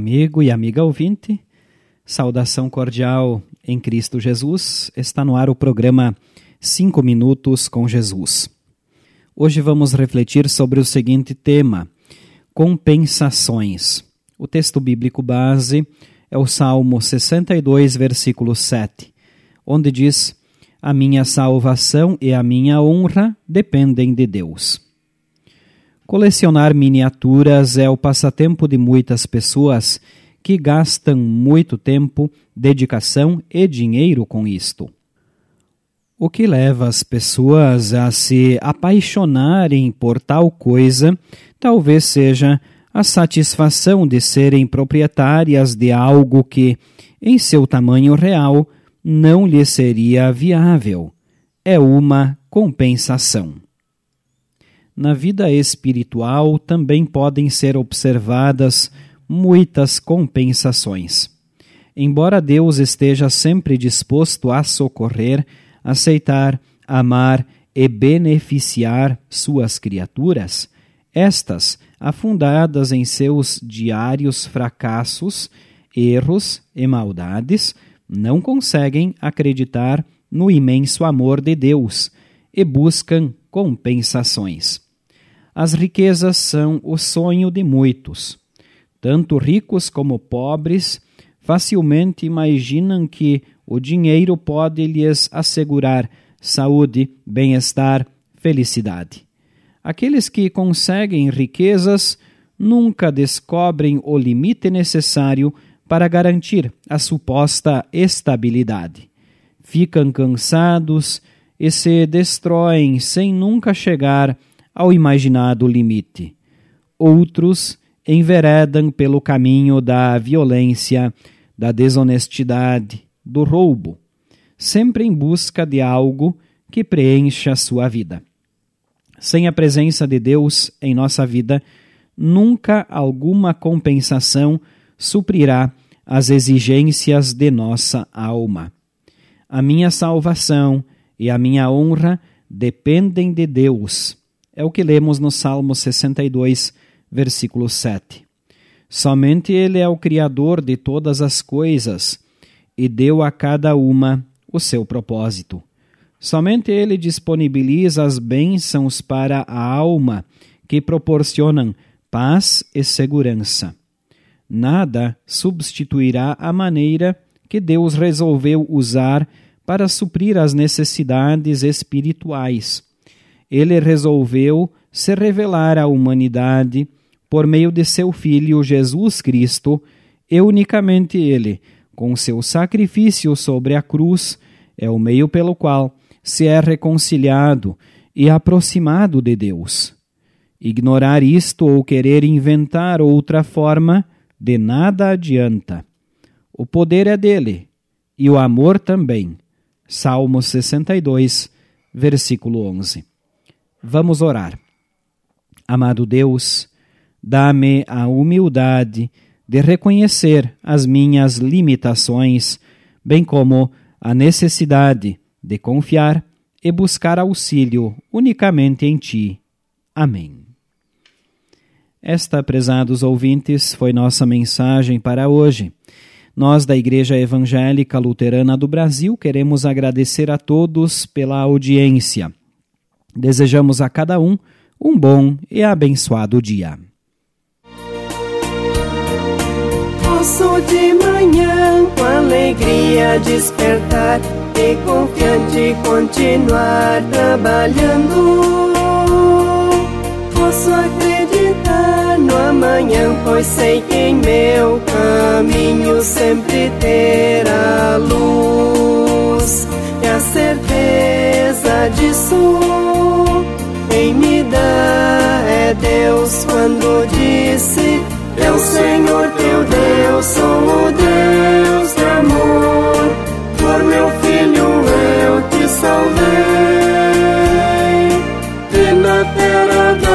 amigo e amiga ouvinte, saudação cordial em Cristo Jesus. Está no ar o programa 5 Minutos com Jesus. Hoje vamos refletir sobre o seguinte tema: compensações. O texto bíblico base é o Salmo 62, versículo 7, onde diz: A minha salvação e a minha honra dependem de Deus. Colecionar miniaturas é o passatempo de muitas pessoas que gastam muito tempo, dedicação e dinheiro com isto. O que leva as pessoas a se apaixonarem por tal coisa talvez seja a satisfação de serem proprietárias de algo que, em seu tamanho real, não lhe seria viável. É uma compensação. Na vida espiritual também podem ser observadas muitas compensações. Embora Deus esteja sempre disposto a socorrer, aceitar, amar e beneficiar suas criaturas, estas, afundadas em seus diários fracassos, erros e maldades, não conseguem acreditar no imenso amor de Deus e buscam compensações. As riquezas são o sonho de muitos. Tanto ricos como pobres facilmente imaginam que o dinheiro pode lhes assegurar saúde, bem-estar, felicidade. Aqueles que conseguem riquezas nunca descobrem o limite necessário para garantir a suposta estabilidade. Ficam cansados e se destroem sem nunca chegar ao imaginado limite. Outros enveredam pelo caminho da violência, da desonestidade, do roubo, sempre em busca de algo que preencha a sua vida. Sem a presença de Deus em nossa vida, nunca alguma compensação suprirá as exigências de nossa alma. A minha salvação e a minha honra dependem de Deus é o que lemos no Salmo 62, versículo 7. Somente Ele é o Criador de todas as coisas e deu a cada uma o seu propósito. Somente Ele disponibiliza as bênçãos para a alma que proporcionam paz e segurança. Nada substituirá a maneira que Deus resolveu usar para suprir as necessidades espirituais ele resolveu se revelar à humanidade por meio de seu Filho Jesus Cristo, e unicamente ele, com seu sacrifício sobre a cruz, é o meio pelo qual se é reconciliado e aproximado de Deus. Ignorar isto ou querer inventar outra forma, de nada adianta. O poder é dele, e o amor também. Salmo 62, versículo 11. Vamos orar. Amado Deus, dá-me a humildade de reconhecer as minhas limitações, bem como a necessidade de confiar e buscar auxílio unicamente em Ti. Amém. Esta, prezados ouvintes, foi nossa mensagem para hoje. Nós, da Igreja Evangélica Luterana do Brasil, queremos agradecer a todos pela audiência Desejamos a cada um um bom e abençoado dia. Posso de manhã com alegria despertar e confiante continuar trabalhando. Posso acreditar no amanhã, pois sei que em meu caminho sempre terá luz e a certeza disso quem me dá é Deus quando disse: Eu, Senhor teu Deus, sou o Deus de amor. Por meu filho eu te salvei, e na terra da